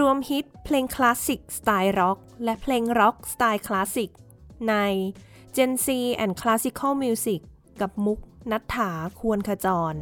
รวมฮิตเพลงคลาสสิกสไตล์ร็อกและเพลงร็อกสไตล์คลาสสิกใน Gen Z and Classical Music กับมุกนัฏฐาควรขจร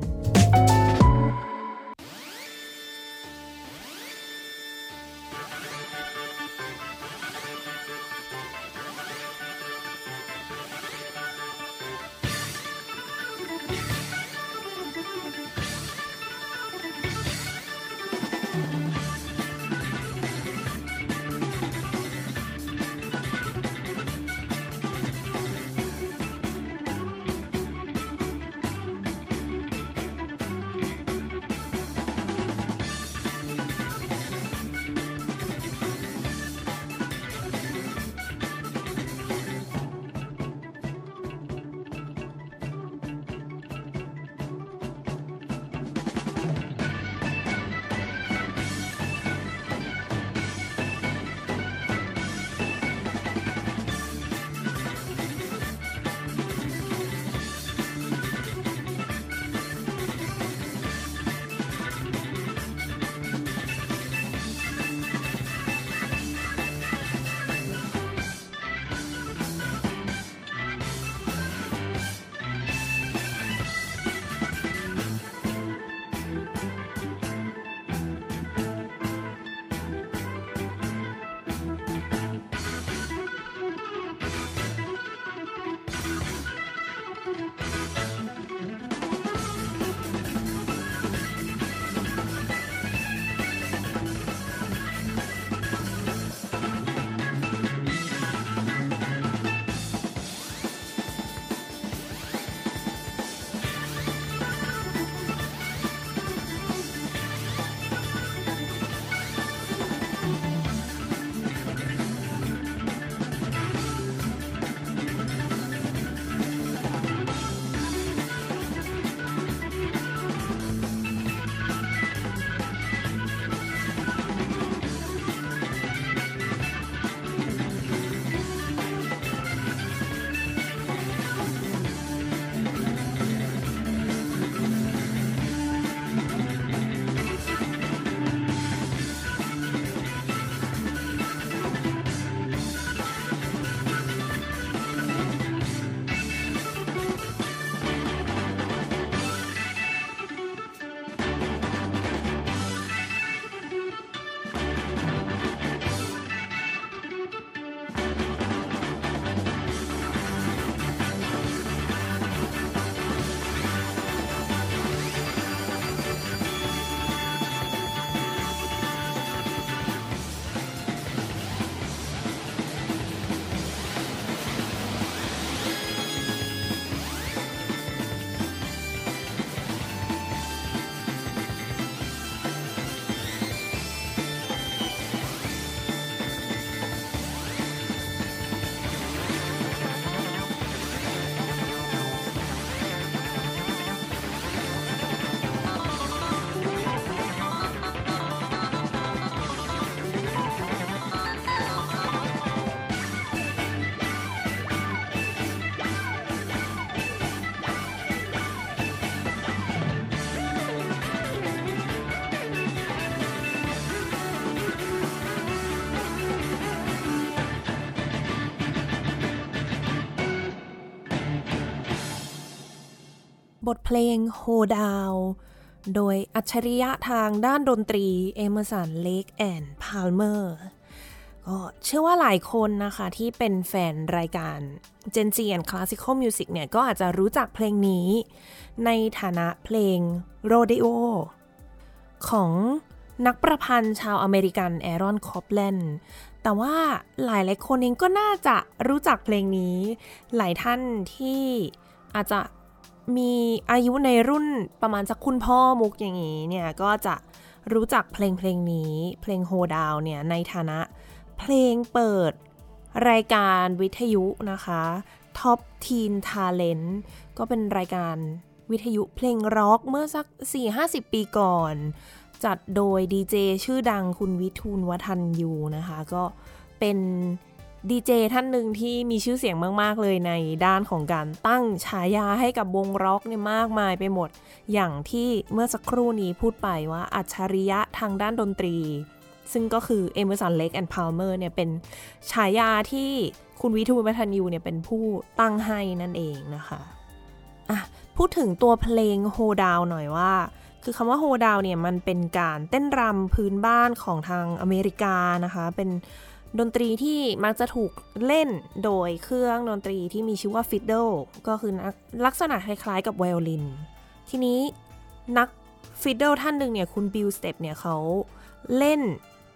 บทเพลง Hoedown โดยอัจฉริยะทางด้านดนตรี Emerson, Lake and Palmer ก็เชื่อว่าหลายคนนะคะที่เป็นแฟนรายการ Gen Z and Classical Music เนี่ย ก็อาจจะรู้จักเพลงนี้ ในฐานะเพลง Rodeo ของนักประพันธ์ชาวอเมริกัน Aaron Copland แต่ว่าหลายหลายคนเองก็น่าจะรู้จักเพลงนี้ หลายท่านที่อาจจะ มีอายุในรุ่นประมาณสักคุณพ่อมุกอย่างนี้เนี่ยก็จะรู้จักเพลงเพลงนี้เพลงโฮดาวเนี่ยในฐานะเพลงเปิดรายการวิทยุนะคะ Top Teen Talent ก็เป็นรายการวิทยุเพลงร็อกเมื่อสัก 4-50 ปีก่อน จัดโดยดีเจชื่อดังคุณวิทูลวัฒนยูนะคะ ก็เป็น ดีเจท่านหนึ่งที่มีชื่อเสียงมาก ๆ เลยในด้านของการตั้งฉายาให้กับวงร็อกเนี่ยมากมายไปหมด อย่างที่เมื่อสักครู่นี้พูดไปว่าอัจฉริยะทางด้านดนตรี ซึ่งก็คือ Emerson, Lake and Palmer เนี่ยเป็นฉายาที่คุณวิฑูร วทัญญูเนี่ยเป็นผู้ตั้งให้นั่นเองนะคะอะพูดถึงตัวเพลง Hoedown หน่อยว่า คือคำว่า Hoedown เนี่ยมันเป็นการเต้นรำพื้นบ้านของทางอเมริกานะคะ เป็น ดนตรีที่มักจะถูกเล่นโดยเครื่องดนตรีที่มีชื่อว่า fiddle ก็คือลักษณะคล้ายๆกับไวโอลิน ทีนี้นัก fiddle ท่านหนึ่งเนี่ยคุณ Bill Stepp เนี่ยเขาเล่น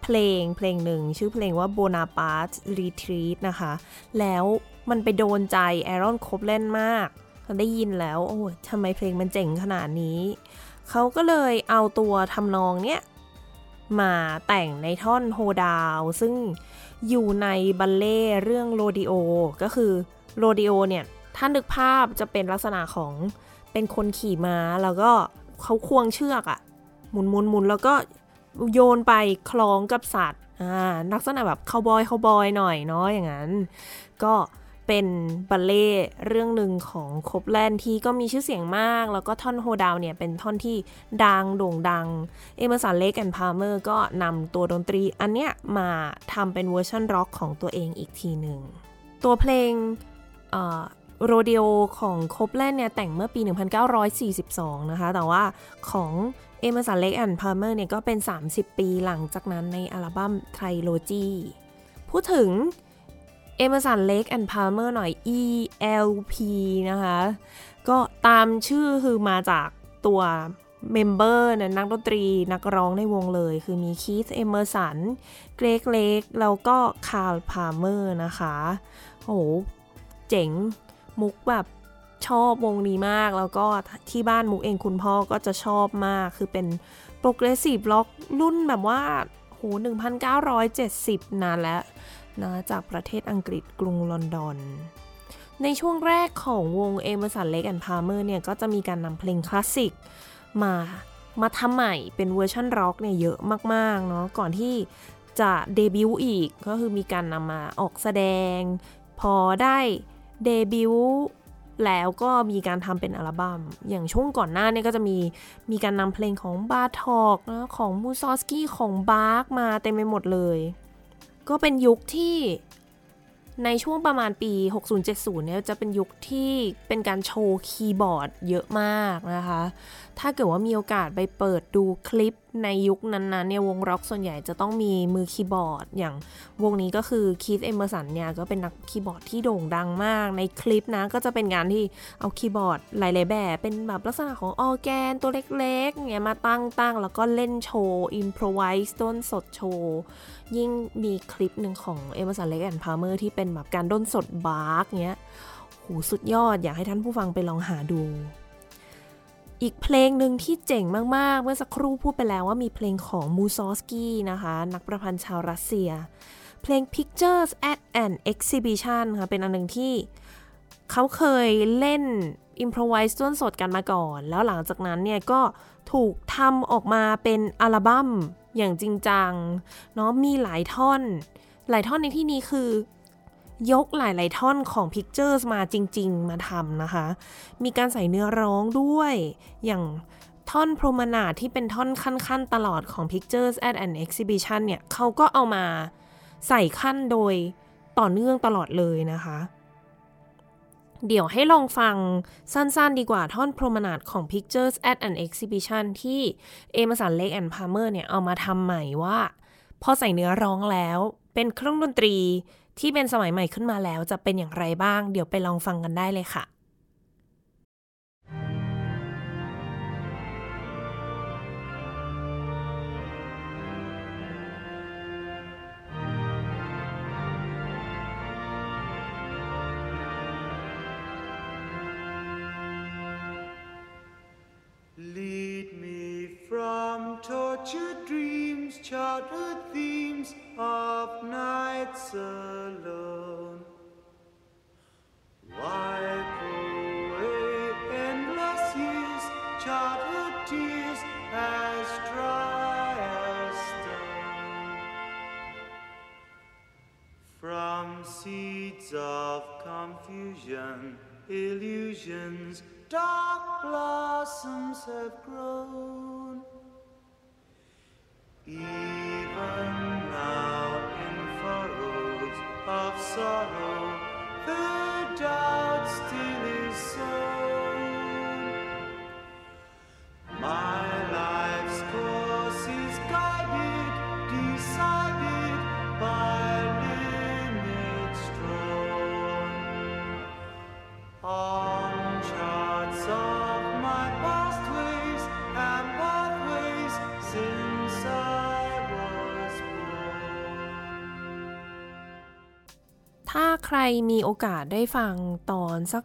เพลงเพลงหนึ่ง ชื่อเพลงว่า Bonaparte's Retreat นะคะ แล้วมันไปโดนใจ Aaron Copland มากเขาได้ยินแล้ว โอ้ทำไมเพลงมันเจ๋งขนาดนี้ เขาก็เลยเอาตัวทำนองเนี้ยมาแต่งในท่อน Hoedown ซึ่ง อยู่ในบัลเลต์เรื่องโรดิโอ ก็คือโรดิโอเนี่ยถ้านึกภาพจะเป็นลักษณะของเป็นคนขี่ม้าแล้วก็เขาควงเชือกอะหมุนหมุนหมุนแล้วก็โยนไปคล้องกับสัตว์ อ่าลักษณะแบบคาวบอยคาวบอยหน่อยเนาะอย่างนั้น ก็ เป็นบัลเลต์เรื่องหนึ่งของ Copland ที่ก็มีชื่อเสียงมาก แล้วก็ท่อน Hoedown เนี่ย เป็นท่อนที่ดังโด่งดัง Emerson, Lake & Palmer ก็นำตัวดนตรีอันเนี้ยมาทำเป็นเวอร์ชันร็อกของตัวเองอีกทีหนึ่ง ตัวเพลงโรดิโอของ Copland เนี่ย แต่งเมื่อปี 1942 นะคะ แต่ว่าของ Emerson, Lake & Palmer เนี่ย ก็เป็น 30 ปีหลังจากนั้นในอัลบั้ม Trilogy พูดถึง Emerson, Lake & Palmer หน่อย ELP นะคะ ก็ตามชื่อคือมาจากตัว member นะนักดนตรีนักร้องในวงเลย คือมี Keith Emerson, Greg Lake แล้วก็ Carl Palmer นะคะ โอ้เจ๋งมุกแบบชอบวงนี้มาก แล้วก็ที่บ้านมุกเองคุณพ่อก็จะชอบมาก คือเป็น progressive rock รุ่นแบบว่าโห1970 นานแล้ว นะจากประเทศอังกฤษกรุงลอนดอน ในช่วงแรกของวง Emerson, Lake & Palmer เนี่ยก็จะมีการนำเพลงคลาสสิกมามาทำใหม่เป็นเวอร์ชันร็อกเนี่ยเยอะมากๆเนาะก่อนที่จะเดบิวต์อีกก็คือมีการนำมาออกแสดง พอได้เดบิวต์แล้วก็มีการทำเป็นอัลบั้มอย่างช่วงก่อนหน้าเนี้ยก็จะมีมีการนำเพลงของบาร์ตอกนะของมูซอร์กสกีของบาคมาเต็มไปหมดเลย ก็เป็นยุคที่ในช่วงประมาณปี 60-70 เนี่ยจะเป็นยุคที่เป็นการโชว์คีย์บอร์ดเยอะมากนะคะ ถ้าเกิดว่ามีโอกาสไปเปิดดูคลิป ในยุคนั้นๆเนี่ยวงร็อกส่วนใหญ่จะต้องมีมือคีย์บอร์ด อย่างวงนี้ก็คือ Keith Emerson เนี่ยก็เป็นนักคีย์บอร์ดที่โด่งดังมาก ในคลิปนะก็จะเป็นงานที่เอาคีย์บอร์ดหลายๆแบบ เป็นแบบลักษณะของออร์แกนตัวเล็กๆเนี่ยมาตั้งตั้งแล้วก็เล่นโชว์ improviseส์ต้นสดโชว์ยิ่งมีคลิปหนึ่งของ Emerson, Lake & Palmer ที่เป็นแบบการด้นสดบาร์กเนี้ยหูสุดยอดอยากให้ท่านผู้ฟังไปลองหาดู อีกเพลงหนึ่งที่เจ๋งมาก ๆ เมื่อสักครู่พูดไปแล้วว่ามีเพลงของมูซอร์กสกีนะคะ นักประพันธ์ชาวรัสเซีย เพลง Pictures at an Exhibition ค่ะ เป็นอันหนึ่งที่เขาเคยเล่น improvise ด้นสดกันมาก่อน แล้วหลังจากนั้นเนี่ยก็ถูกทำออกมาเป็นอัลบั้มอย่างจริงจังเนาะมีหลายท่อน หลายท่อนในที่นี้คือ ยกหลาย ๆ ท่อนของ Pictures มาจริง ๆ มาทำนะคะ มีการใส่เนื้อร้องด้วย อย่างท่อนพรมนาที่เป็นท่อนขั้น ๆ ตลอดของ Pictures at an Exhibition เนี่ยเขาก็เอามาใส่ขั้นโดยต่อเนื่องตลอดเลยนะคะ เดี๋ยวให้ลองฟังสั้น ๆ ดีกว่าท่อนโปรมนาดของ Pictures at an Exhibition ที่เอมสันเล็กแอนพาร์เมอร์เนี่ยเอามาทำใหม่ว่า พอใส่เนื้อร้องแล้วเป็นเครื่องดนตรี ที่เป็นสมัยใหม่ขึ้นมาแล้วจะเป็นอย่างไรบ้าง เดี๋ยวไปลองฟังกันได้เลยค่ะ tortured dreams, childhood themes of nights alone. Wipe away endless years, childhood tears as dry as stone. From seeds of confusion, illusions, dark blossoms have grown. Even now in furrows of sorrow. รมีโอกาสได้ฟังตอนสัก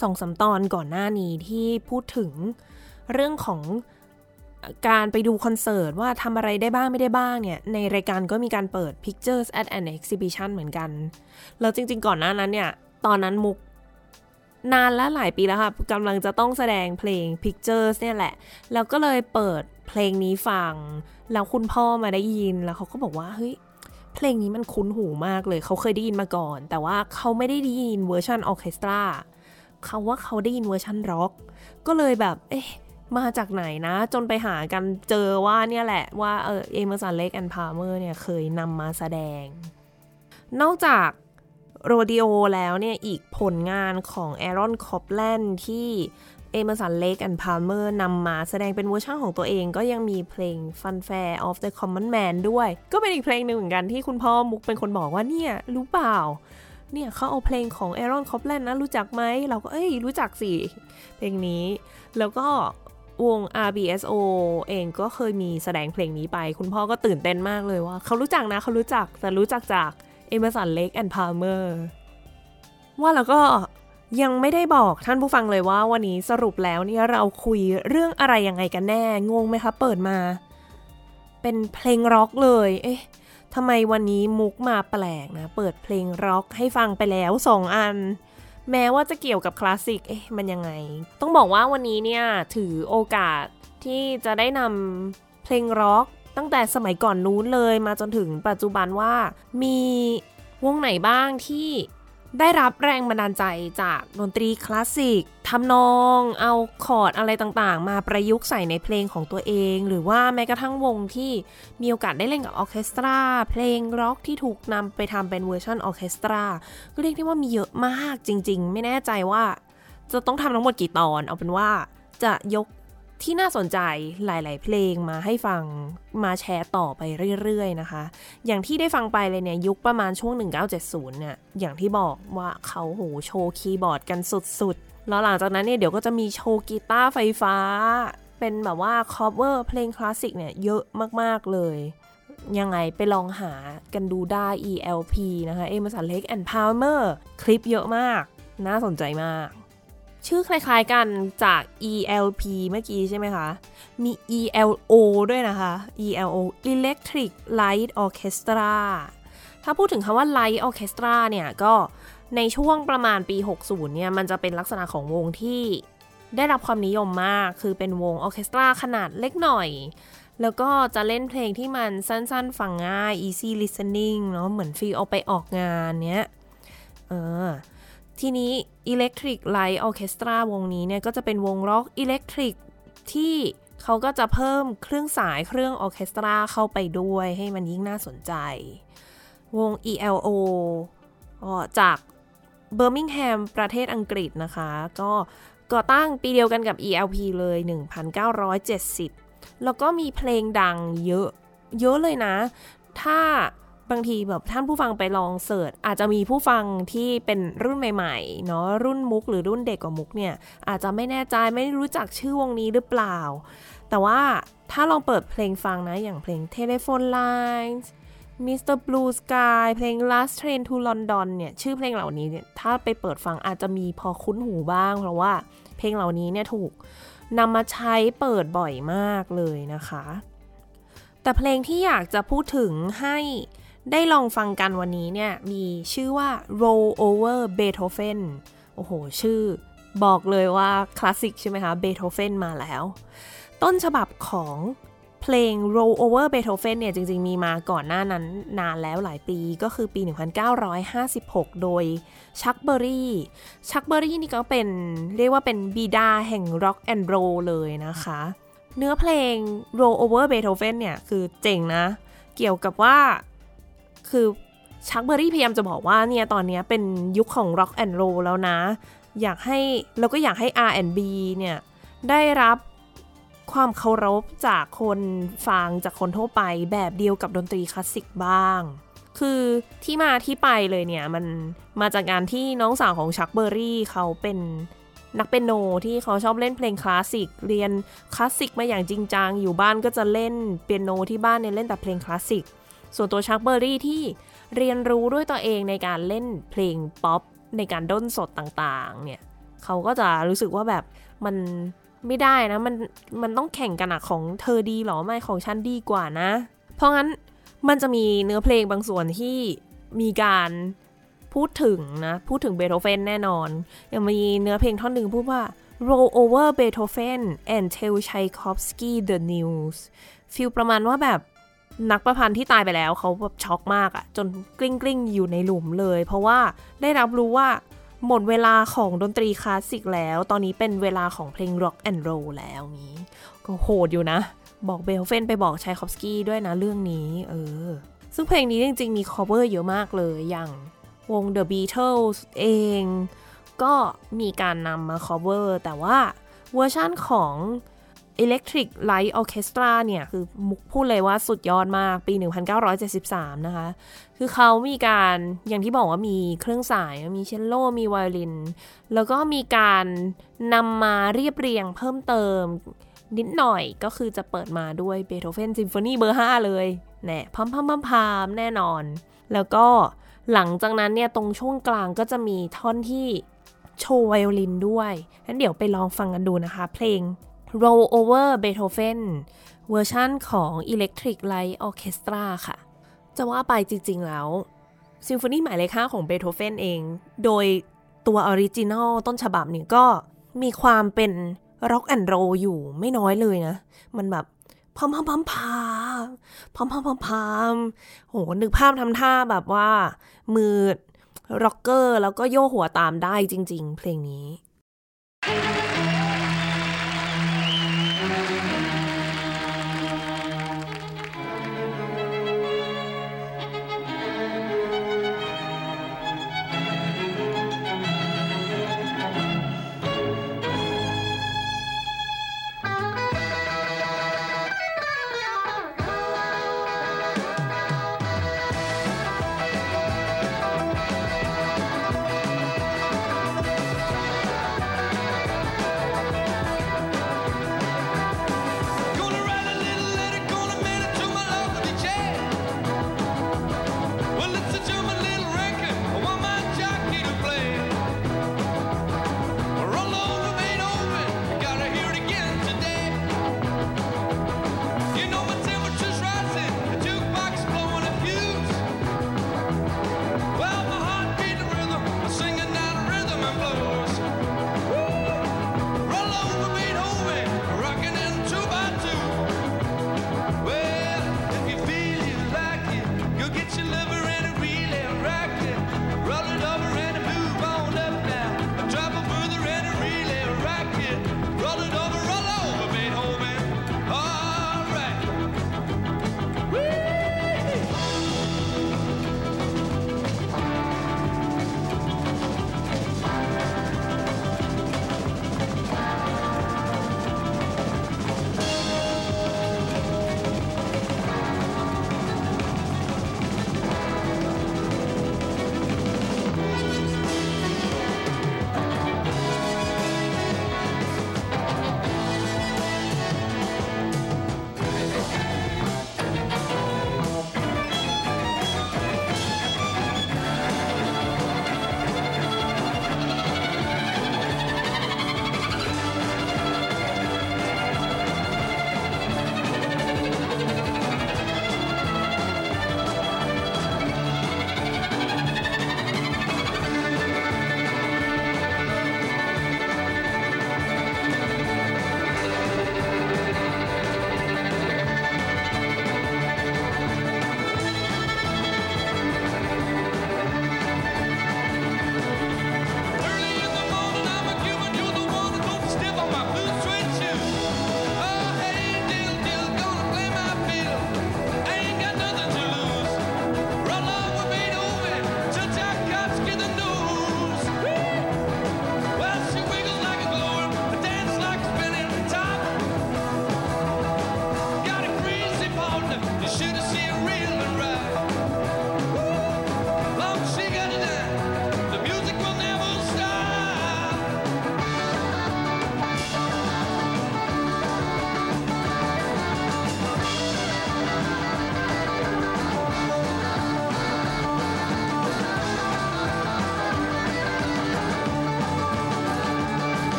สองสามตอนก่อนหน้านี้ที่พูดถึงเรื่องของการไปดูคอนเสิร์ตว่าทำอะไรได้บ้างไม่ได้บ้างเนี่ย ในรายการก็มีการเปิด Pictures at an Exhibition เหมือนกัน แล้วจริง ๆ ก่อนหน้านั้นเนี่ย ตอนนั้นมุกนานและหลายปีแล้วค่ะกำลังจะต้องแสดงเพลง Pictures เนี่ยแหละ แล้วก็เลยเปิดเพลงนี้ฟัง แล้วคุณพ่อมาได้ยินแล้วเขาก็บอกว่า เฮ้ย เพลงนี้มันคุ้นหูมากเลยเขาเคยได้ยินมาก่อน แต่ว่าเขาไม่ได้ได้ยินเวอร์ชันออเคสตราเขาว่าเขาได้ยินเวอร์ชันร็อก ก็เลยแบบ เอ๊ะ มาจากไหนนะ จนไปหากันเจอว่าเนี่ยแหละว่าเออ Emerson, Lake & Palmer เนี่ยเคยนำมาแสดง นอกจากโรดิโอแล้วเนี่ยอีกผลงานของ Aaron Copland ที่ Emerson, Lake & Palmer นำมาแสดงเป็นเวอร์ชันของตัวเองก็ยังมีเพลง Fanfare of the Common Man ด้วย ก็เป็นอีกเพลงหนึ่งเหมือนกันที่คุณพ่อมุกเป็นคนบอกว่าเนี่ยรู้เปล่าเนี่ยเขาเอาเพลงของ Aaron Copland นะรู้จักไหม เราก็เอ้ยรู้จักสิ เพลงนี้ แล้วก็วง RBSO เองก็เคยมีแสดงเพลงนี้ไป คุณพ่อก็ตื่นเต้นมากเลยว่า เขารู้จักนะเขารู้จักแต่รู้จักจาก Emerson, Lake & Palmer ว่าแล้วก็ ยังไม่ได้บอกท่านผู้ฟังเลยว่าวันนี้สรุปแล้วเนี่ยเราคุยเรื่องอะไรยังไงกันแน่ งงไหมคะเปิดมา เป็นเพลงร็อกเลย เอ๊ะทำไมวันนี้มุกมาแปลกนะ เปิดเพลงร็อกให้ฟังไปแล้วสองอัน แม้ว่าจะเกี่ยวกับคลาสสิก เอ๊ะมันยังไง ต้องบอกว่าวันนี้เนี่ยถือโอกาสที่จะได้นำเพลงร็อกตั้งแต่สมัยก่อนนู้นเลยมาจนถึงปัจจุบันว่ามีวงไหนบ้างที่ ได้รับแรงบันดาลใจจากดนตรีคลาสสิกทำนองเอาคอร์ดอะไรต่างๆ มาประยุกต์ใส่ในเพลงของตัวเอง หรือว่าแม้กระทั่งวงที่มีโอกาสได้เล่นกับออเคสตรา เพลงร็อกที่ถูกนำไปทำเป็นเวอร์ชันออเคสตราก็เรียกได้ว่ามีเยอะมากจริง ๆ ไม่แน่ใจว่า จะต้องทำทั้งหมดกี่ตอน เอาเป็นว่าจะยก ที่น่าสนใจหลาย ๆ เพลงมาให้ฟังมาแชร์ต่อไปเรื่อย ๆ นะคะ อย่างที่ได้ฟังไปเลยเนี่ย ยุคประมาณช่วง 1970 เนี่ย อย่างที่บอกว่าเขาโหโชว์คีย์บอร์ดกันสุด ๆ แล้วหลังจากนั้นเนี่ยเดี๋ยวก็จะมีโชว์กีตาร์ไฟฟ้า เป็นแบบว่า cover เพลงคลาสสิกเนี่ย เยอะมาก ๆ เลย ยังไงไปลองหากันดูได้ ELP นะคะ Emerson Lake and Palmer คลิปเยอะมาก น่าสนใจมาก ชื่อคล้ายๆกันจาก ELP เมื่อกี้ใช่ไหมคะ มี ELO ด้วยนะคะ ELO Electric Light Orchestra ถ้าพูดถึงคำว่า Light Orchestra เนี่ยก็ในช่วงประมาณปี 60 เนี่ย มันจะเป็นลักษณะของวงที่ได้รับความนิยมมาก คือเป็นวงออเคสตราขนาดเล็กหน่อย แล้วก็จะเล่นเพลงที่มันสั้นๆ ฟังง่าย easy listening เนาะเหมือนฟีลเอาไปออกงานเนี้ย เออ ทีนี้ Electric Light Orchestra วงนี้เนี่ยก็จะเป็นวงร็อกอิเล็กทริกที่เขาก็จะเพิ่มเครื่องสายเครื่องออเคสตราเข้าไปด้วยให้มันยิ่งน่าสนใจ วง ELO ก็จากเบอร์มิงแฮมประเทศอังกฤษนะคะ ก็ก่อตั้งปีเดียวกันกับ ELP เลย 1970 แล้วก็มีเพลงดังเยอะ เยอะเลยนะ ถ้า บางทีแบบท่านผู้ฟังไปลอง search อาจจะมีผู้ฟังที่เป็นรุ่นใหม่ๆเนาะรุ่นมุกหรือรุ่นเด็กกว่ามุกเนี่ย อาจจะไม่แน่ใจไม่รู้จักชื่อวงนี้หรือเปล่า แต่ว่าถ้าลองเปิดเพลงฟังนะ อย่างเพลง Telephone Lines Mr. Blue Sky เพลง Last Train to London เนี่ย ชื่อเพลงเหล่านี้เนี่ย ถ้าไปเปิดฟังอาจจะมีพอคุ้นหูบ้าง เพราะว่าเพลงเหล่านี้เนี่ยถูกนำมาใช้เปิดบ่อยมากเลยนะคะ แต่เพลงที่อยากจะพูดถึงให้ ได้ลองฟังกันวันนี้เนี่ยมีชื่อว่า Roll Over Beethoven โอ้โห ชื่อบอกเลยว่าคลาสสิกใช่ไหมคะ Beethoven มาแล้ว ต้นฉบับของเพลง Roll Over Beethoven เนี่ยจริงๆ มีมาก่อนหน้านั้นนานแล้วหลายปีก็คือปี 1956 โดยชักเบอรี่ชักเบอรี่นี่ก็เป็นเรียกว่าเป็นบิดาแห่ง Rock and Roll เลยนะคะ เนื้อเพลง Roll Over Beethoven เนี่ยคือเจ๋งนะ เกี่ยวกับว่า คือชักเบอร์รี่พยายามจะบอกว่าเนี่ยตอนนี้เป็นยุคของ Rock and Roll แล้วนะ อยากให้แล้วก็อยากให้ R&B เนี่ยได้รับความเคารพจากคนฟังจากคนทั่วไปแบบเดียวกับดนตรีคลาสสิกบ้าง คือที่มาที่ไปเลยเนี่ย มันมาจากการที่น้องสาวของชักเบอรี่เขาเป็นนักเปียโนที่เขาชอบเล่นเพลงคลาสสิก เรียนคลาสสิกมาอย่างจริงจัง อยู่บ้านก็จะเล่นเปียโนที่บ้านเนี่ยเล่นแต่เพลงคลาสสิก ส่วนตัวชักเบอร์รี่ที่เรียนรู้ด้วยตัวเองในการเล่นเพลงป๊อปในการด้นสดต่างๆ เนี่ยเขาก็จะรู้สึกว่าแบบมันไม่ได้นะมันมันต้องแข่งกันอะของเธอดีหรอไม่ของฉันดีกว่านะ เพราะงั้นมันจะมีเนื้อเพลงบางส่วนที่มีการพูดถึงนะ พูดถึงเบโธเฟนแน่นอนยังมีเนื้อเพลงท่อนหนึ่งพูดว่า roll over Beethoven and tell Tchaikovsky the news feel ประมาณว่าแบบ นักประพันธ์ที่ตายไปแล้วเขาแบบช็อกมากอะจนกลิ้งกลิ้งๆอยู่ในหลุมเลย เพราะว่าได้รับรู้ว่าหมดเวลาของดนตรีคลาสสิกแล้ว ตอนนี้เป็นเวลาของเพลง rock and roll แล้วงี้ ก็โหดอยู่นะ บอกเบโธเฟนไปบอกไชคอฟสกีด้วยนะเรื่องนี้ เออ ซึ่งเพลงนี้จริง ๆ มี cover เยอะมากเลย อย่างวง The Beatles เอง ก็มีการนำมา cover แต่ว่าเวอร์ชั่นของ Electric Light Orchestra เนี่ย คือมุกพูดเลยว่าสุดยอดมากปี 1973 นะคะ คือเขามีการอย่างที่บอกว่ามีเครื่องสาย มีเชลโล มีไวโอลิน แล้วก็มีการนำมาเรียบเรียงเพิ่มเติมนิดหน่อยก็คือจะเปิดมาด้วยเบโธเฟนซิมโฟนีเบอร์ 5 เลยเนี่ยพัมพัมพัมพามแน่นอน แล้วก็หลังจากนั้นเนี่ยตรงช่วงกลางก็จะมีท่อนที่โชว์ไวโอลินด้วยงั้นเดี๋ยวไปลองฟังกันดูนะคะ เพลง Roll Over Beethoven เวอร์ชั่นของ Electric Light Orchestra ค่ะ จะว่าไปจริง ๆ แล้วซิมโฟนีหมายเลข5ของเบโธเฟนเอง โดยตัว original ต้นฉบับเนี่ยก็มีความเป็นร็อกแอนด์โรลอยู่ไม่น้อยเลยนะ มันแบบพามพามพามพามพามพามพามพามโห นึกภาพทำท่าแบบว่า มือร็อกเกอร์แล้วก็โยหัวตามได้จริง ๆ เพลงนี้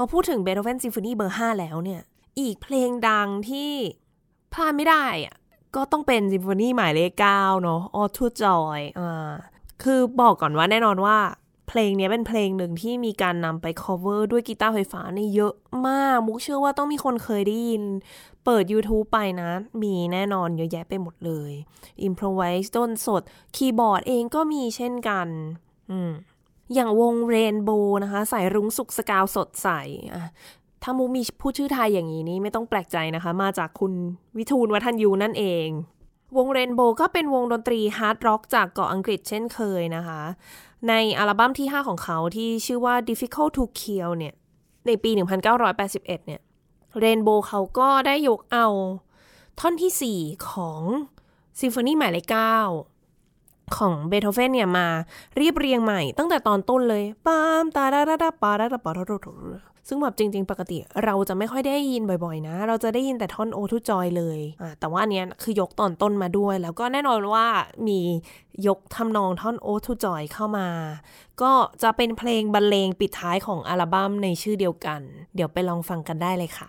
อะพูดถึงเบโธเฟนซิมโฟนีเบอร์5แล้วเนี่ย อีกเพลงดังที่พลาดไม่ได้อะก็ต้องเป็นซิมโฟนีหมายเลข9เนาะ Ode to Joy อ่าคือบอกก่อนว่าแน่นอนว่าเพลงนี้เป็นเพลงหนึ่งที่มีการนำไป cover ด้วยกีตาร์ไฟฟ้านี่เยอะมาก มุกเชื่อว่าต้องมีคนเคยได้ยิน เปิด YouTube ไปนะ มีแน่นอนเยอะแยะไปหมดเลย improvise ต้นสด คีย์บอร์ดเองก็มีเช่นกัน อืม อย่างวง Rainbow นะคะสายรุ้งสุกสกาวสดใสถ้ามุกมีพูดชื่อไทยอย่างนี้นี่ไม่ต้องแปลกใจนะคะ มาจากคุณวิฑูร วทัญญูนั่นเอง วง Rainbow ก็เป็นวงดนตรีฮาร์ดร็อกจากเกาะอังกฤษเช่นเคยนะคะ ในอัลบั้มที่ 5 ของเขาที่ชื่อว่า difficult to kill เนี่ย ในปี 1981 เนี่ย Rainbow เขาก็ได้ยกเอาท่อนที่ 4 ของซิมโฟนีหมายเลข9 ของเบโธเฟนเนี่ยมาเรียบเรียงใหม่ตั้งแต่ตอนต้นเลยปามตาดาดาดาปาดาดาปาดาดาซึ่งแบบจริง ๆ ปกติเราจะไม่ค่อยได้ยินบ่อยๆ นะ เราจะได้ยินแต่ท่อนโอทูจอยเลยอ่าแต่ว่าอันเนี้ยคือยกตอนต้นมาด้วย แล้วก็แน่นอนว่ามียกทำนองท่อนโอทูจอยเข้ามา ก็จะเป็นเพลงบรรเลงปิดท้ายของอัลบั้มในชื่อเดียวกัน เดี๋ยวไปลองฟังกันได้เลยค่ะ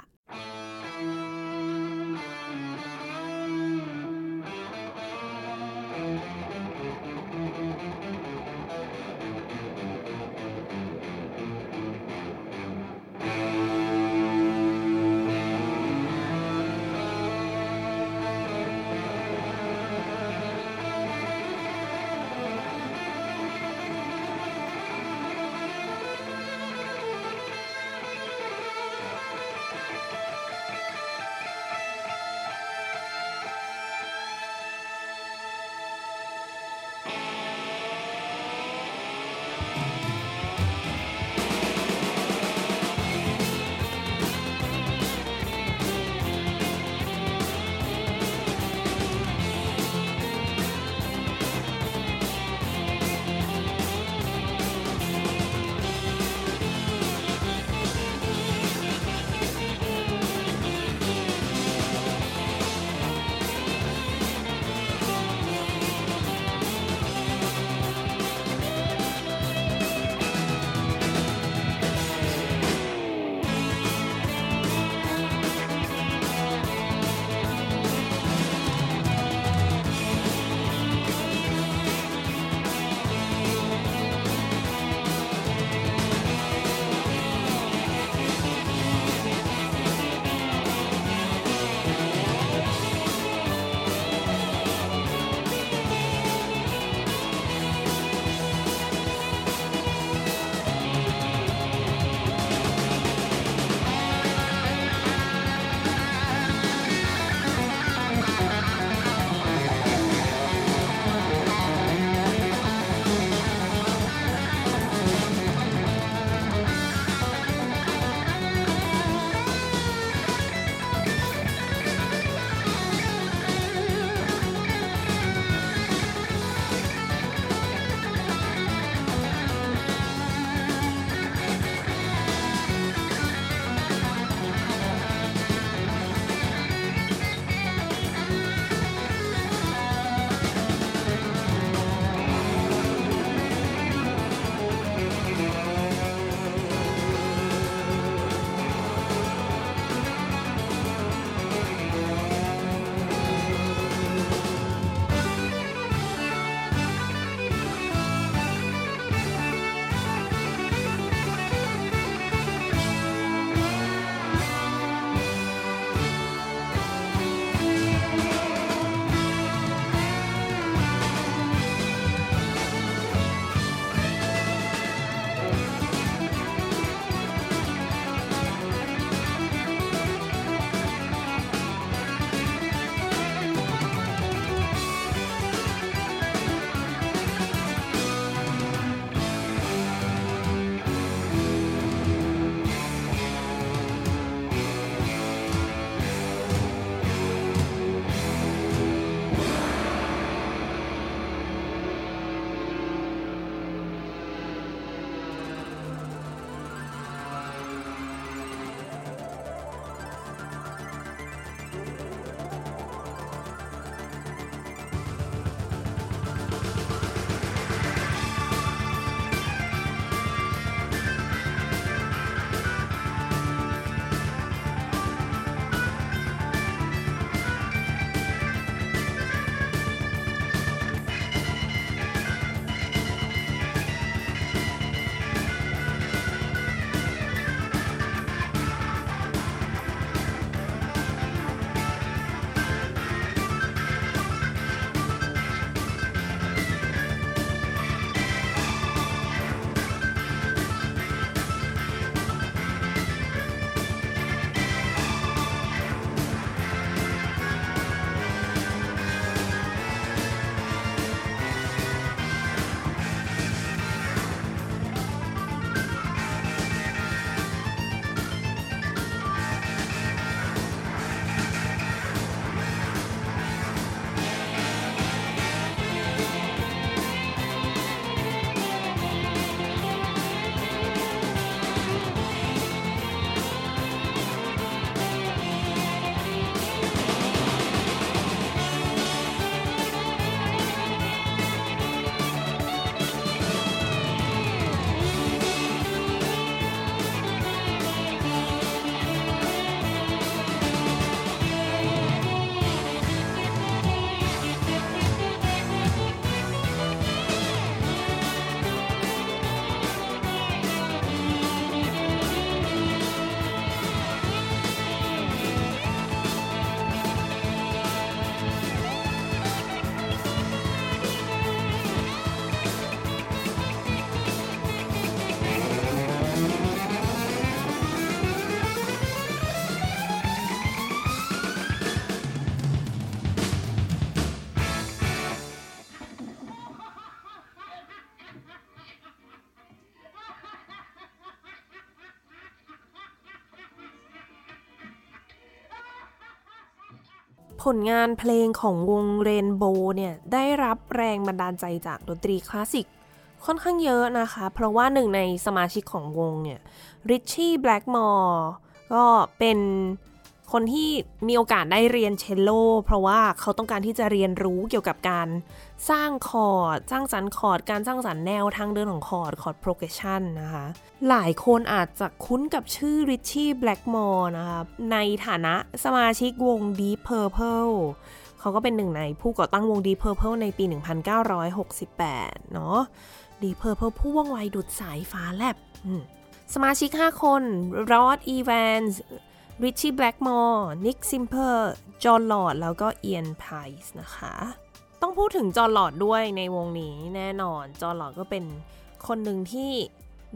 ผลงานเพลงของวง Rainbow เนี่ยได้รับแรงบันดาลใจจากดนตรีคลาสสิกค่อนข้างเยอะนะคะ เพราะว่าหนึ่งในสมาชิกของวงเนี่ย Ritchie Blackmore ก็เป็น คนที่มีโอกาสได้เรียนเชลโล เพราะว่าเขาต้องการที่จะเรียนรู้เกี่ยวกับการสร้างคอร์ดสร้างสรรค์คอร์ดการสร้างสรรค์แนวทางเดินของคอร์ด chord progression นะคะ หลายคนอาจจะคุ้นกับชื่อ Ritchie Blackmore นะคะในฐานะสมาชิกวง Deep Purple เขาก็เป็นหนึ่งในผู้ก่อตั้งวง Deep Purple ในปี 1968 เนาะ Deep Purple ผู้ว่องไวดุจสายฟ้าแลบสมาชิก 5 คน Rod Evans Ritchie Blackmore Nick Simper Jon Lord แล้วก็ Ian Paice นะคะ ต้องพูดถึง Jon Lord ด้วยในวงนี้แน่นอน Jon Lord ก็เป็นคนหนึ่งที่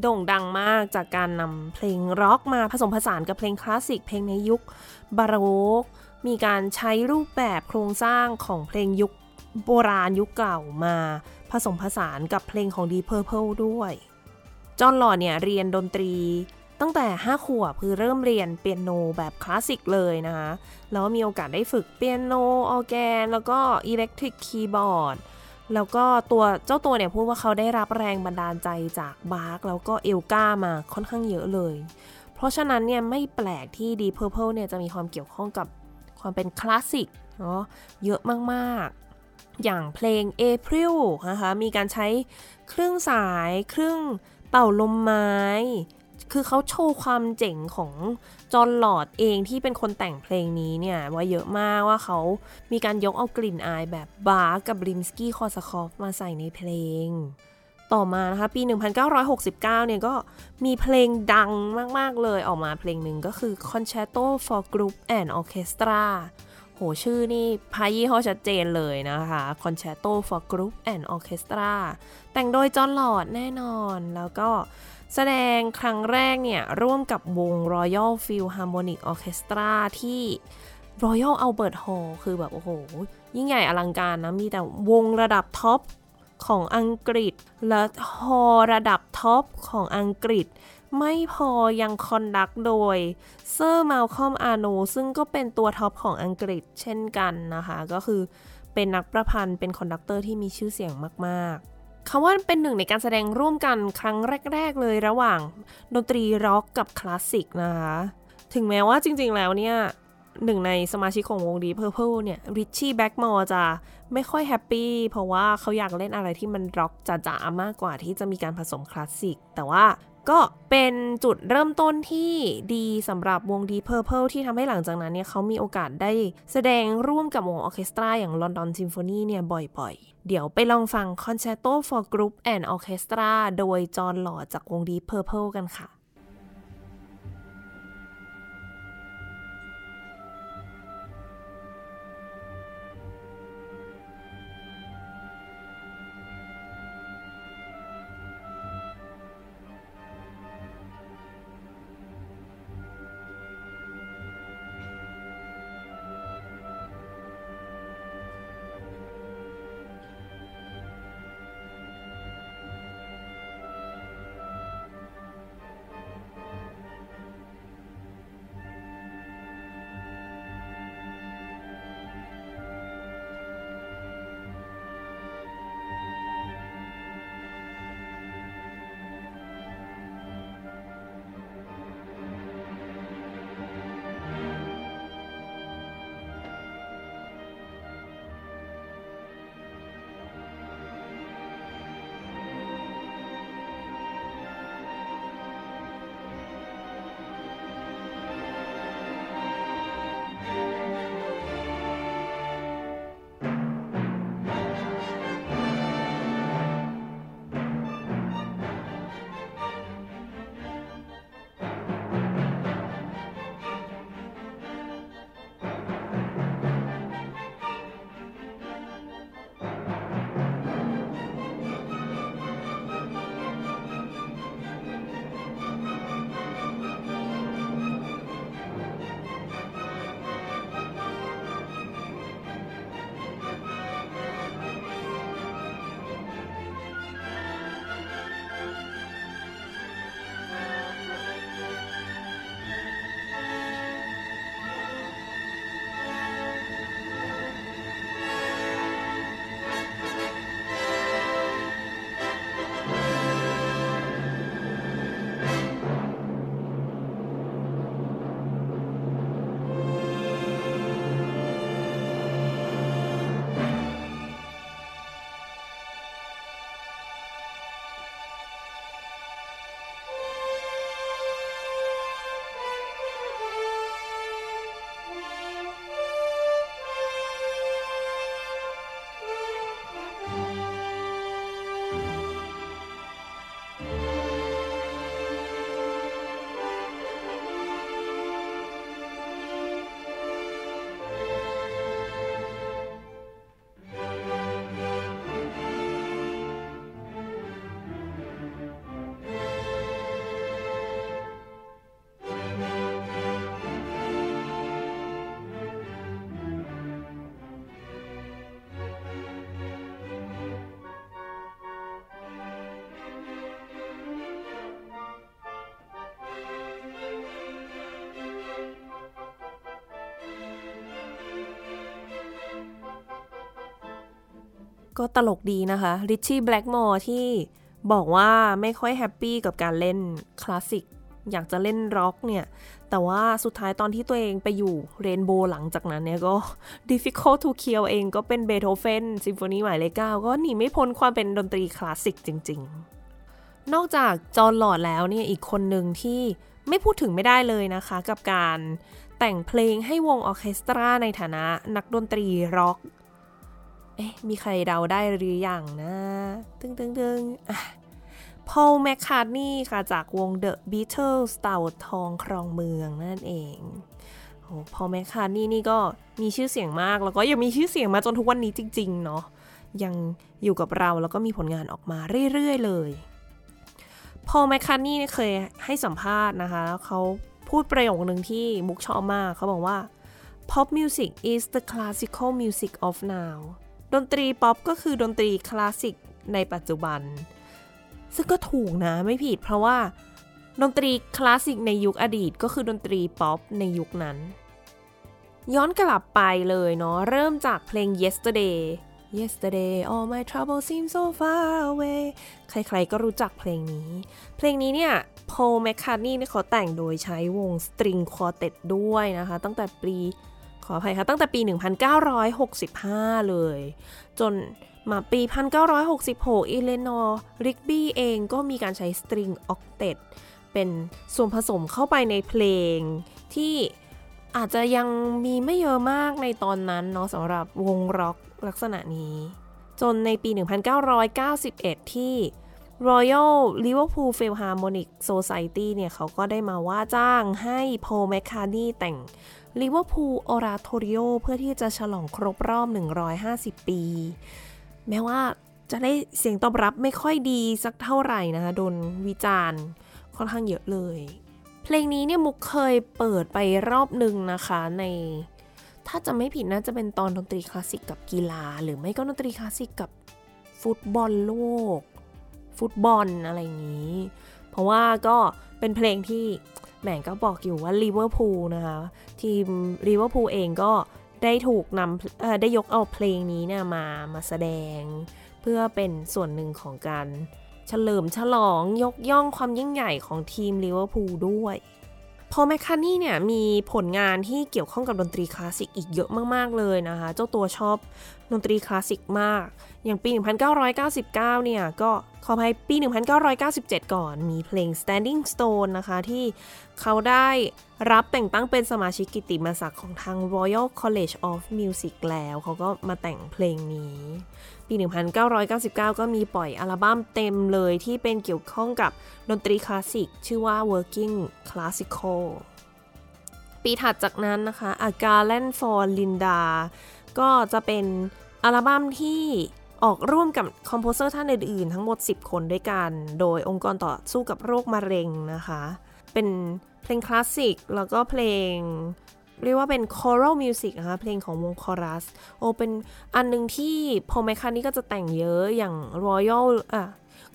โด่งดังมากจากการนำเพลงร็อกมาผสมผสานกับเพลงคลาสสิกเพลงในยุคบาโรกมีการใช้รูปแบบโครงสร้างของเพลงยุคโบราณยุคเก่ามาผสมผสานกับเพลงของ Deep Purple ด้วย Jon Lord เนี่ยเรียนดนตรี ตั้งแต่ 5 ขวบคือเริ่มเรียนเปียโนแบบคลาสสิกเลยนะคะ แล้วมีโอกาสได้ฝึกเปียโน ออร์แกน แล้วก็ electric keyboard แล้วก็ตัวเจ้าตัวเนี่ยพูดว่าเขาได้รับแรงบันดาลใจจากบาคแล้วก็เอลการ์มาค่อนข้างเยอะเลย เพราะฉะนั้นเนี่ยไม่แปลกที่ Deep Purple เนี่ยจะมีความเกี่ยวข้องกับความเป็นคลาสสิกเนาะเยอะมากๆ อย่างเพลง April นะคะ มีการใช้เครื่องสาย เครื่องเป่าลมไม้ คือเขาโชว์ความเจ๋งของ Jon Lord เองที่เป็นคนแต่งเพลงนี้เนี่ยว่าเยอะมากว่าเขามีการยกเอากลิ่นอายแบบบาคกับริมสกี้คอร์ซาคอฟมาใส่ในเพลง ต่อมานะคะปี 1969 เนี่ยก็มีเพลงดังมาก ๆ เลยออกมาเพลงหนึ่งก็คือ Concerto for Group and Orchestra โหชื่อนี่พะยี่ห้อชัดเจนเลยนะคะ Concerto for Group and Orchestra แต่งโดย Jon Lord แน่นอนแล้วก็ แสดงครั้งแรกเนี่ย ร่วมกับวง Royal Philharmonic Orchestra ที่ Royal Albert Hall คือแบบ โอ้โห ยิ่งใหญ่อลังการนะ มีแต่วงระดับท็อปของอังกฤษ และฮอระดับท็อปของอังกฤษ ไม่พอยัง conduct โดยเซอร์ Malcolm Arnold ซึ่งก็เป็นตัวท็อปของอังกฤษเช่นกันนะคะ ก็คือเป็นนักประพันธ์เป็น conductor ที่มีชื่อเสียงมาก ๆ เรียกว่าเป็นหนึ่งในการแสดงร่วมกันครั้งแรก ๆ เลยระหว่างดนตรีร็อกกับคลาสสิกนะคะ ถึงแม้ว่าจริง ๆ แล้วเนี่ยหนึ่งในสมาชิกของวงดี Purple เนี่ย Ritchie Blackmore จะไม่ค่อย happy เพราะว่าเขาอยากเล่นอะไรที่มันร็อกจ๋าๆมากกว่าที่จะมีการผสมคลาสสิก แต่ว่าก็เป็นจุดเริ่มต้นที่ดีสำหรับวง Deep Purple ที่ทำให้หลังจากนั้นเนี่ยเขามีโอกาสได้แสดงร่วมกับวงออเคสตราอย่าง London Symphony เนี่ยบ่อยๆ เดี๋ยวไปลองฟัง Concerto for Group and Orchestra โดยจอห์นหล่อจากวง Deep Purple กันค่ะ ก็ตลกดีนะคะ Ritchie Blackmore ที่บอกว่าไม่ค่อย happy กับการเล่นคลาสสิกอยากจะเล่นร็อกเนี่ย แต่ว่าสุดท้ายตอนที่ตัวเองไปอยู่ Rainbow หลังจากนั้นเนี่ยก็ difficult to kill เองก็เป็นเบโธเฟนซิมโฟนีหมายเลขเก้าก็หนีไม่พ้นความเป็นดนตรีคลาสสิกจริง ๆ นอกจาก Jon Lord แล้วเนี่ยอีกคนหนึ่งที่ไม่พูดถึงไม่ได้เลยนะคะ กับการแต่งเพลงให้วงออเคสตราในฐานะนักดนตรีร็อก เอ๊ะ มีใครเดาได้หรือยังนะ ตึงตึงตึงพอลแมคคาร์นีค่ะ จากวง The Beatles เต่าทองครองเมืองนั่นเองโอ้พอลแมคคาร์นีนี่ก็มีชื่อเสียงมาก แล้วก็ยังมีชื่อเสียงมาจนทุกวันนี้จริง ๆ เนาะ ยังอยู่กับเราแล้วก็มีผลงานออกมาเรื่อย ๆ เลย พอลแมคคาร์นีเคยให้สัมภาษณ์นะคะแล้วเขาพูดประโยคหนึ่งที่มุกชอบมาก เขาบอกว่า pop music is the classical music of now ดนตรีป๊อปก็คือดนตรีคลาสสิกในปัจจุบัน ซึ่งก็ถูกนะไม่ผิดเพราะว่า ดนตรีคลาสสิกในยุคอดีตก็คือดนตรีป๊อปในยุคนั้น ย้อนกลับไปเลยเนาะเริ่มจากเพลง yesterday yesterday all my troubles seem so far away ใครๆก็รู้จักเพลงนี้ เพลงนี้เนี่ยพอลแมคคาร์นีเนี่ยเขาแต่งโดยใช้วง string quartet ด้วยนะคะ ตั้งแต่ปี ขออภัยค่ะ ตั้งแต่ปี 1965 เลย จนมาปี 1966 Eleanor Rigby เองก็มีการใช้ string octet เป็นส่วนผสมเข้าไปในเพลงที่อาจจะยังมีไม่เยอะมากในตอนนั้นเนาะสำหรับวงร็อกลักษณะนี้ จนในปี 1991 ที่ Royal Liverpool Philharmonic Society เนี่ยเขาก็ได้มาว่าจ้างให้โพ ลแมคคาร์นีแต่ง Liverpool Oratorio เพื่อที่จะฉลองครบรอบ 150 ปี แม้ว่าจะได้เสียงตอบรับไม่ค่อยดีสักเท่าไหร่นะคะ โดนวิจารณ์ค่อนข้างเยอะเลย เพลงนี้เนี่ยมุกเคยเปิดไปรอบหนึ่งนะคะใน ถ้าจำไม่ผิดนะจะเป็นตอนดนตรีคลาสสิกกับกีฬา หรือไม่ก็ดนตรีคลาสสิกกับฟุตบอลโลก ฟุตบอลอะไรอย่างนี้ เพราะว่าก็เป็นเพลงที่ แหมก็บอกอยู่ว่าลิเวอร์พูลนะคะ ทีมลิเวอร์พูลเองก็ได้ถูกนำได้ยกเอาเพลงนี้เนี่ยมามาแสดง เพื่อเป็นส่วนหนึ่งของการเฉลิมฉลองยกย่องความยิ่งใหญ่ของทีมลิเวอร์พูลด้วยพอแมคคานี่เนี่ยมีผลงานที่เกี่ยวข้องกับดนตรีคลาสสิกอีกเยอะมากๆเลยนะคะ เจ้าตัวชอบดนตรีคลาสสิกมาก อย่างปี 1999 เนี่ยก็ ขออภัยปี 1997 ก่อน มีเพลง Standing Stone นะคะ ที่เขาได้รับแต่งตั้งเป็นสมาชิกกิตติมศักดิ์ของทาง Royal College of Music แล้ว เขาก็มาแต่งเพลงนี้ ปี 1999 ก็มีปล่อยอัลบั้มเต็มเลยที่เป็นเกี่ยวข้องกับดนตรีคลาสสิก ชื่อว่า Working Classical ปีถัดจากนั้นนะคะ A Garland for Linda ก็จะเป็นอัลบั้มที่ ออกร่วมกับ composer ท่านอื่นๆ ทั้งหมด 10 คนด้วยกัน โดยองค์กรต่อสู้กับโรคมะเร็งนะคะ เป็นเพลงคลาสสิก แล้วก็เพลง เรียกว่าเป็น choral music นะคะ เพลงของวงคอรัส ก็เป็นอันหนึ่งที่พอลแมคคาร์นีก็จะแต่งเยอะอย่าง Royal อะ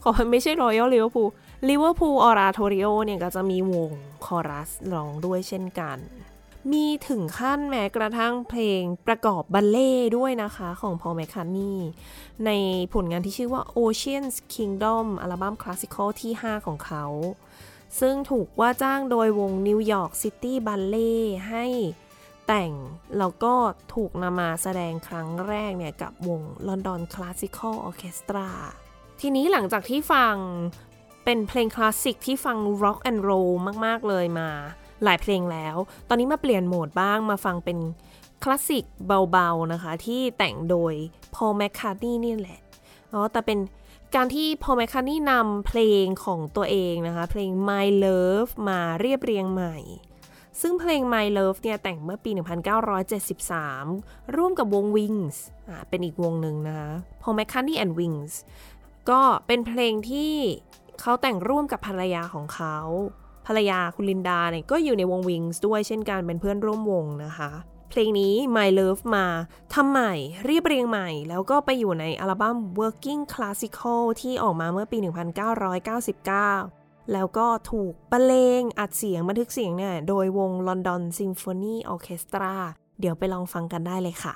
ขอไม่ใช่ Royal Liverpool Liverpool Oratorio เนี่ยก็จะมีวงคอรัสร้องด้วยเช่นกัน มีถึงขั้นแม้กระทั่งเพลงประกอบบัลเลต์ด้วยนะคะของพอลแมคคาร์นีในผลงานที่ชื่อว่า Ocean's Kingdom อัลบั้ม classical ที่ 5 ของเขา ซึ่งถูกว่าจ้างโดยวง New York City Ballet ให้แต่ง แล้วก็ถูกนำมาแสดงครั้งแรกเนี่ย กับวง London Classical Orchestra ทีนี้หลังจากที่ฟังเป็นเพลงคลาสสิกที่ฟัง rock and roll มาก ๆ เลยมา หลายเพลงแล้ว ตอนนี้มาเปลี่ยนโหมดบ้างมาฟังเป็นคลาสสิกเบาๆนะคะ ที่แต่งโดย Paul McCartney นี่แหละอ๋อแต่เป็นการที่ Paul McCartney นำเพลงของตัวเองนะคะ เพลง My Love มาเรียบเรียงใหม่ ซึ่งเพลง My Love เนี่ยแต่งเมื่อปี 1973 ร่วมกับวง Wings อ่าเป็นอีกวงหนึ่งนะคะ Paul McCartney and Wings ก็เป็นเพลงที่เขาแต่งร่วมกับภรรยาของเขา รรยาคุณลินดาเนี่ยก็อยู่ในวง Wings ด้วยเช่นกันเป็นเพื่อนร่วมวงนะคะ เพลงนี้ My Love มาทำใหม่เรียบเรียงใหม่ แล้วก็ไปอยู่ในอัลบั้ม Working Classical ที่ออกมาเมื่อปี 1999แล้วก็ถูกบรรเลงอัดเสียงบันทึกเสียงเนี่ย โดยวง London Symphony Orchestra เดี๋ยวไปลองฟังกันได้เลยค่ะ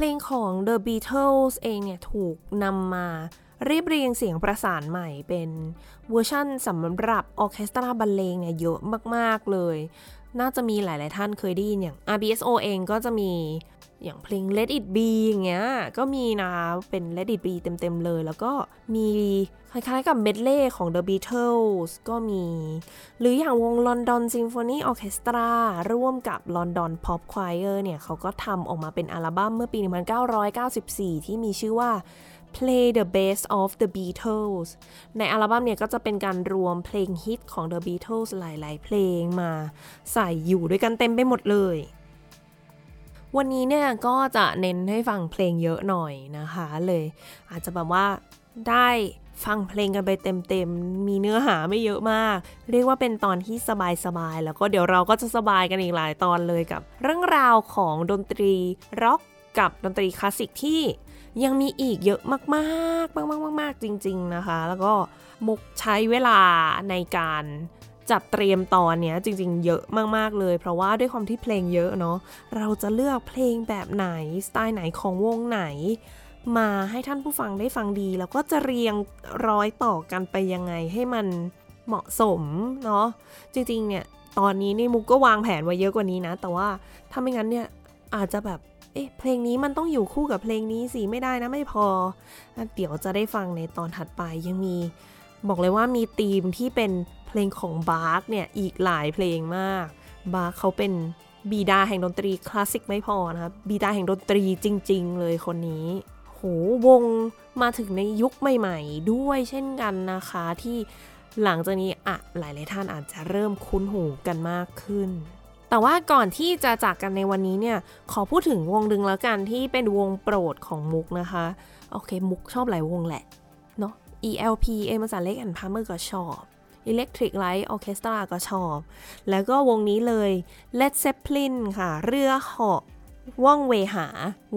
เพลงของ The Beatles เองเนี่ยถูกนำมาเรียบเรียงเสียงประสานใหม่เป็นเวอร์ชั่นสำหรับออเคสตราบรรเลงเนี่ยเยอะมาก ๆ เลย น่าจะมีหลาย ๆ ท่านเคยได้ยินอย่าง RBSO เองก็จะมีอย่างเพลง Let It Be อย่างเงี้ย ก็มีนะเป็น Let It Be เต็ม ๆ เลย แล้วก็มีคล้ายๆกับเมดเล่ของ The Beatles ก็มี หรืออย่างวง London Symphony Orchestra ร่วมกับ London Pop Choir เนี่ย เขาก็ทำออกมาเป็นอัลบั้มเมื่อปี 1994 ที่มีชื่อว่า Play the Best of the Beatles ในอัลบั้มเนี่ยก็จะเป็นการรวมเพลงฮิตของ The Beatles หลาย ๆ เพลงมาใส่อยู่ด้วยกันเต็มไปหมดเลย วันนี้เนี่ยก็จะเน้นให้ฟังเพลงเยอะหน่อยนะคะเลย อาจจะแบบว่าได้ฟังเพลงกันไปเต็มๆ มีเนื้อหาไม่เยอะมาก เรียกว่าเป็นตอนที่สบายๆ แล้วก็เดี๋ยวเราก็จะสบายกันอีกหลายตอนเลยกับ เรื่องราวของดนตรีร็อกกับดนตรีคลาสสิกที่ ยังมีอีกเยอะมากๆมากๆมากๆจริง ๆนะคะ แล้วก็มุกใช้เวลาในการจัดเตรียมตอนเนี้ยจริง ๆ เยอะมากๆเลย เพราะว่าด้วยความที่เพลงเยอะเนาะเราจะเลือกเพลงแบบไหนสไตล์ไหนของวงไหน มาให้ท่านผู้ฟังได้ฟังดี แล้วก็จะเรียงร้อยต่อกันไปยังไงให้มันเหมาะสมเนาะจริงๆเนี่ยตอนนี้นี่มุกก็วางแผนไว้เยอะกว่านี้นะ แต่ว่าถ้าไม่งั้นเนี่ยอาจจะแบบ อ๊ะเพลงนี้มันต้องอยู่คู่กับเพลงนี้สิไม่ได้นะไม่พอ เดี๋ยวจะได้ฟังในตอนถัดไปยังมี บอกเลยว่ามีธีมที่เป็นเพลงของบาร์กเนี่ยอีกหลายเพลงมากบาร์กเขาเป็นบีดาแห่งดนตรีคลาสสิกไม่พอนะคะบิดาแห่งดนตรีจริง ๆ เลยคนนี้ล่วงมาถึงในยุคใหม่ ๆ ด้วยเช่นกันนะคะที่หลังจากนี้อะหลาย ๆ ท่านอาจจะเริ่มคุ้นหูกันมากขึ้น แต่ว่าก่อนที่จะจากกันในวันนี้เนี่ยขอพูดถึงวงหนึ่งแล้วกันที่เป็นวงโปรดของมุกนะคะ โอเค มุกชอบหลายวงแหละเนาะ ELP Emerson, Lake and Palmer ก็ชอบ Electric Light Orchestra ก็ชอบ แล้วก็วงนี้เลย Led Zeppelin ค่ะ เรือเหาะ ว่องเวหา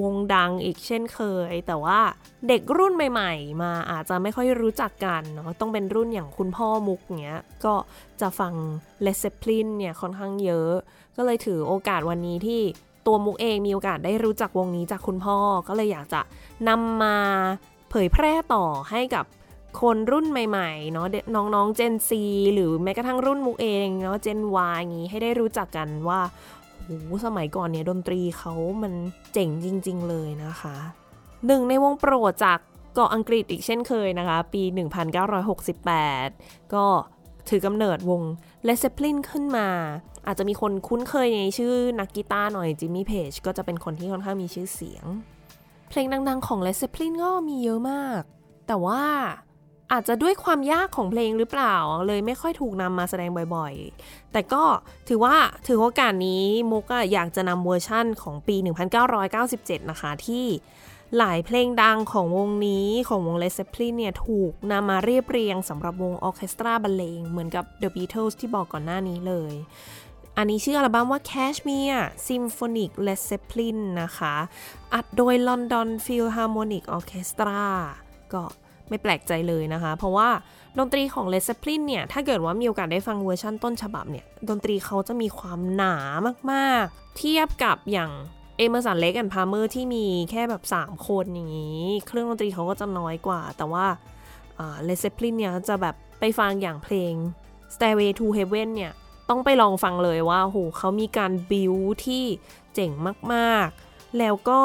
วงดังอีกเช่นเคย แต่ว่าเด็กรุ่นใหม่ ๆ มาอาจจะไม่ค่อยรู้จักกันเนาะต้องเป็นรุ่นอย่างคุณพ่อมุกเงี้ยก็จะฟัง Led Zeppelin เนี่ยค่อนข้างเยอะ ก็เลยถือโอกาสวันนี้ที่ตัวมุกเองมีโอกาสได้รู้จักวงนี้จากคุณพ่อ ก็เลยอยากจะนำมาเผยแพร่ต่อให้กับคนรุ่นใหม่ๆเนาะน้องๆ Gen Z หรือแม้กระทั่งรุ่นมุกเองเนาะ Gen Y อย่างนี้ให้ได้รู้จักกันว่า โหสมัยก่อนเนี่ยดนตรีเขามันเจ๋งจริง ๆ เลยนะคะหนึ่งในวงโปรดจากเกาะอังกฤษอีกเช่นเคยนะคะ ปี 1968 ก็ถือกำเนิดวง Led Zeppelin ขึ้นมา อาจจะมีคนคุ้นเคยในชื่อนักกีตาร์หน่อยจิมมี่เพจก็จะเป็นคนที่ค่อนข้างมีชื่อเสียง เพลงดังๆของ Led Zeppelin ก็มีเยอะมาก แต่ว่า อาจจะด้วยความยากของเพลงหรือเปล่า เลยไม่ค่อยถูกนำมาแสดงบ่อยๆ แต่ก็ถือว่าถือโอกาสนี้มุกอยากจะนำเวอร์ชั่นของปี 1997 นะคะที่หลายเพลงดังของวงนี้ของวง Led Zeppelin เนี่ยถูกนำมาเรียบเรียงสำหรับวงออเคสตราบรรเลงเหมือนกับ The Beatles ที่บอกก่อนหน้านี้เลย อันนี้ชื่ออัลบั้มว่า Cashmere Symphonic Led Zeppelin นะคะ อัดโดย London Philharmonic Orchestra ก็ ไม่แปลกใจเลยนะคะ เพราะว่าดนตรีของ Led Zeppelin เนี่ย ถ้าเกิดว่ามีโอกาสได้ฟังเวอร์ชั่นต้นฉบับเนี่ย ดนตรีเขาจะมีความหนามากๆ เทียบกับอย่าง Emerson, Lake and Palmer ที่มีแค่แบบ 3 คนอย่างนี้ เครื่องดนตรีเขาก็จะน้อยกว่า แต่ว่า Led Zeppelin เนี่ยจะแบบไปฟังอย่างเพลง Stairway to Heaven เนี่ย ต้องไปลองฟังเลยว่าโหเขามีการบิวที่เจ๋งมาก ๆ แล้วก็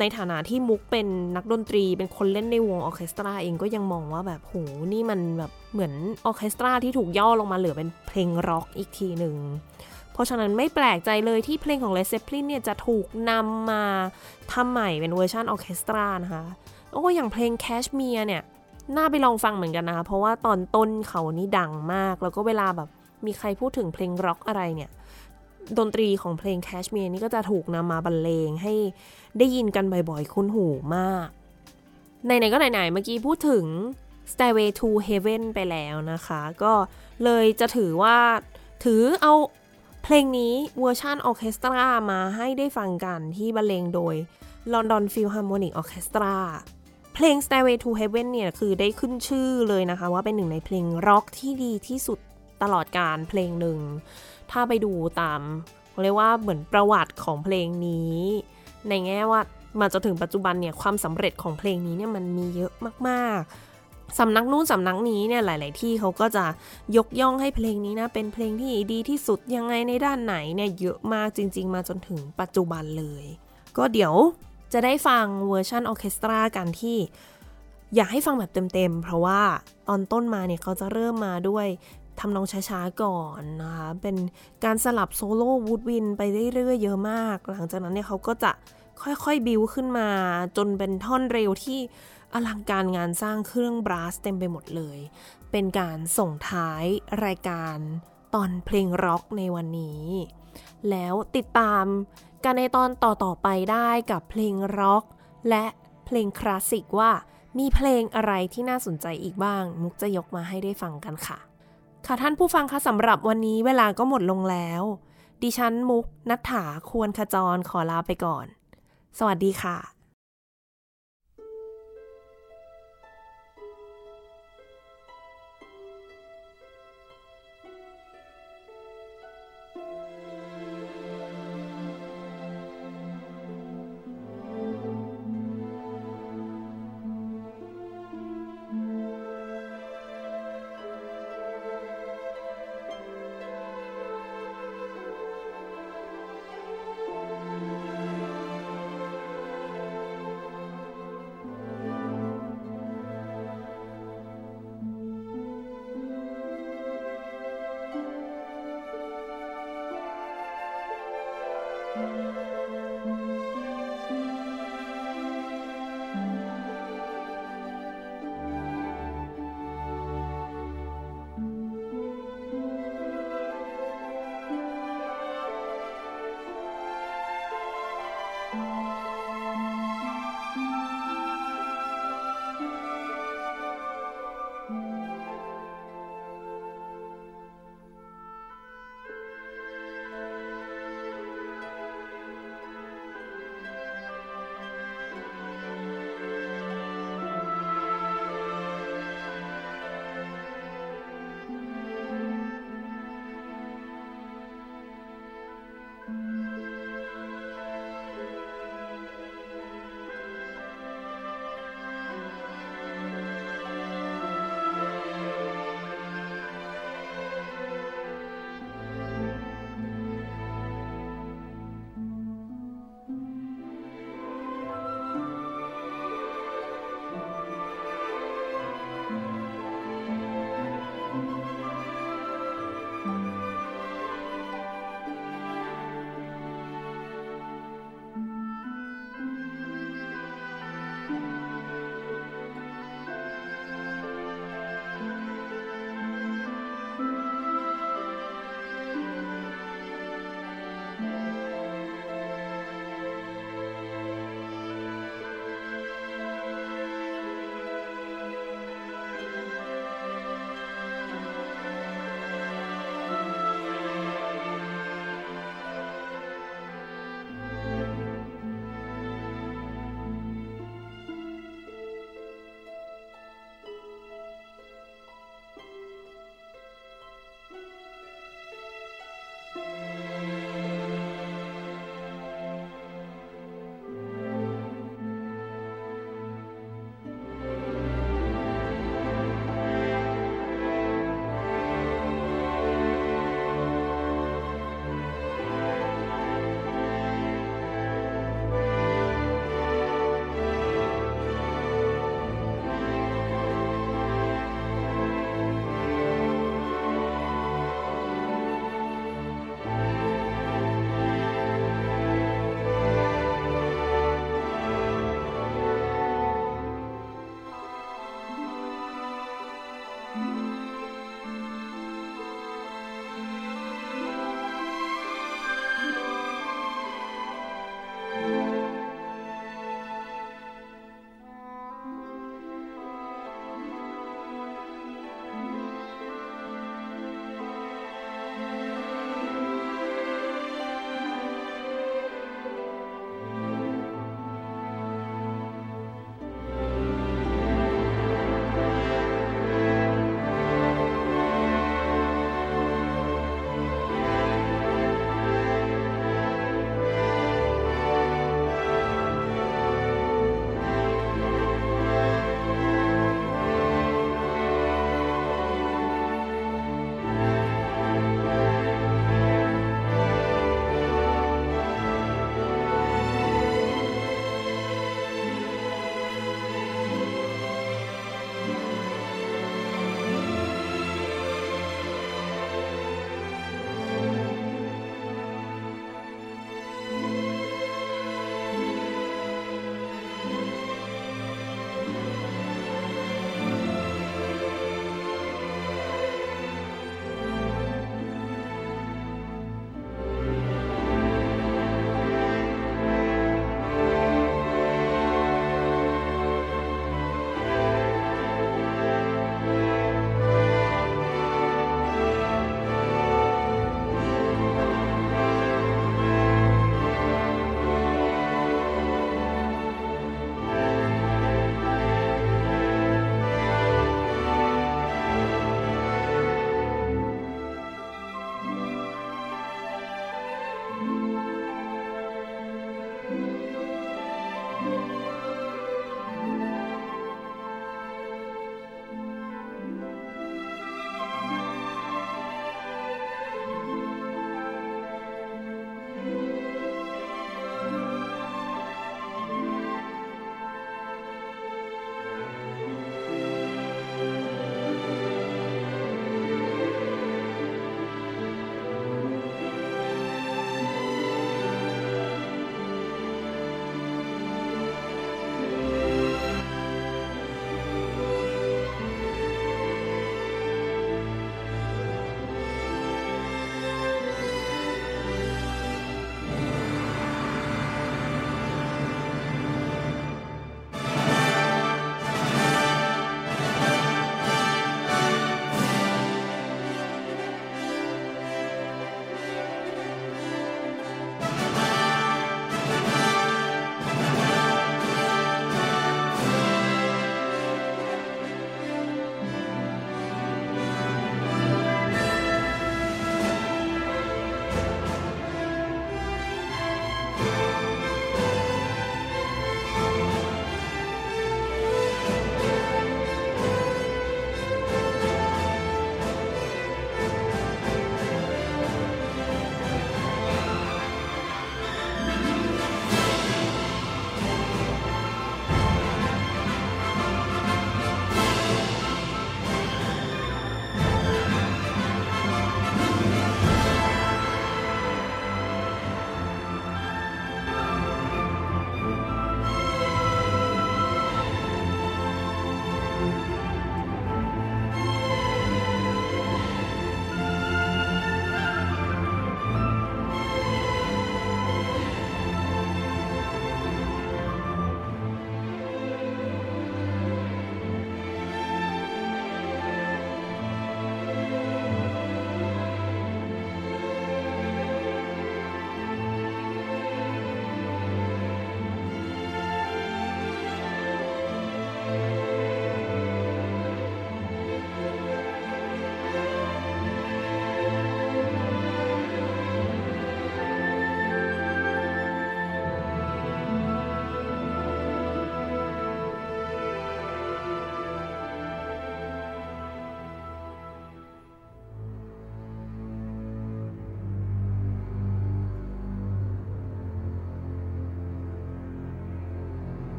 ในฐานะที่มุกเป็นนักดนตรี เป็นคนเล่นในวงออเคสตราเองก็ยังมองว่าแบบโหนี่มันแบบเหมือนออเคสตราที่ถูกย่อลงมาเหลือเป็นเพลงร็อกอีกทีหนึ่งเพราะฉะนั้นไม่แปลกใจเลยที่เพลงของ Led Zeppelin เนี่ยจะถูกนำมาทำใหม่เป็นเวอร์ชันออเคสตรานะคะโอ้อย่างเพลง Cashmere เนี่ยน่าไปลองฟังเหมือนกันนะคะเพราะว่าตอนต้นเขานี่ดังมาก แล้วก็เวลาแบบมีใครพูดถึงเพลงร็อกอะไรเนี่ย ดนตรีของเพลง Cashmere นี่ก็จะถูกนำมาบรรเลงให้ได้ยินกันบ่อยๆ คุ้นหูมาก ไหนๆก็ไหนๆ เมื่อกี้พูดถึง Stairway to Heaven ไปแล้วนะคะ ก็เลยจะถือว่าถือเอาเพลงนี้เวอร์ชันออเคสตรามาให้ได้ฟังกันที่บรรเลงโดย London Philharmonic Orchestra เพลง Stairway to Heaven เนี่ยคือได้ขึ้นชื่อเลยนะคะ ว่าเป็นหนึ่งในเพลงร็อกที่ดีที่สุดตลอดการเพลงหนึ่ง ถ้าไปดูตามเรียกว่าเหมือนประวัติของเพลงนี้ ในแง่ว่ามาจนถึงปัจจุบันเนี่ยความสำเร็จของเพลงนี้เนี่ยมันมีเยอะมากๆสำนักนู้นสำนักนี้เนี่ยหลาย ๆ ที่เขาก็จะยกย่องให้เพลงนี้นะเป็นเพลงที่ดีที่สุดยังไงในด้านไหนเนี่ยเยอะมากจริง ๆ มาจนถึงปัจจุบันเลย ก็เดี๋ยวจะได้ฟังเวอร์ชันออเคสตรากันที่อยากให้ฟังแบบเต็ม ๆ เพราะว่าตอนต้นมาเนี่ยเขาจะเริ่มมาด้วย ทำนองช้าๆก่อนนะคะ เป็นการสลับโซโล่ woodwind ไปเรื่อยๆเยอะมาก หลังจากนั้นเนี่ยเขาก็จะค่อยๆบิวขึ้นมา จนเป็นท่อนเร็วที่อลังการงานสร้างเครื่อง brass เต็มไปหมดเลย เป็นการส่งท้ายรายการตอนเพลงร็อกในวันนี้ แล้วติดตามกันในตอนต่อๆไปได้กับเพลงร็อก และเพลงคลาสสิกว่ามีเพลงอะไรที่น่าสนใจอีกบ้าง มุกจะยกมาให้ได้ฟังกันค่ะ ค่ะท่านผู้ฟังคะสำหรับวันนี้เวลาก็หมดลงแล้ว ดิฉันมุกนัฐถาควรขจรขอลาไปก่อน สวัสดีค่ะ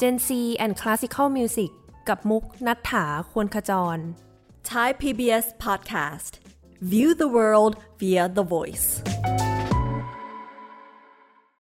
Gen C and Classical Music กับมุกนัฐถาควรขจร Thai PBS Podcast View the world via the voice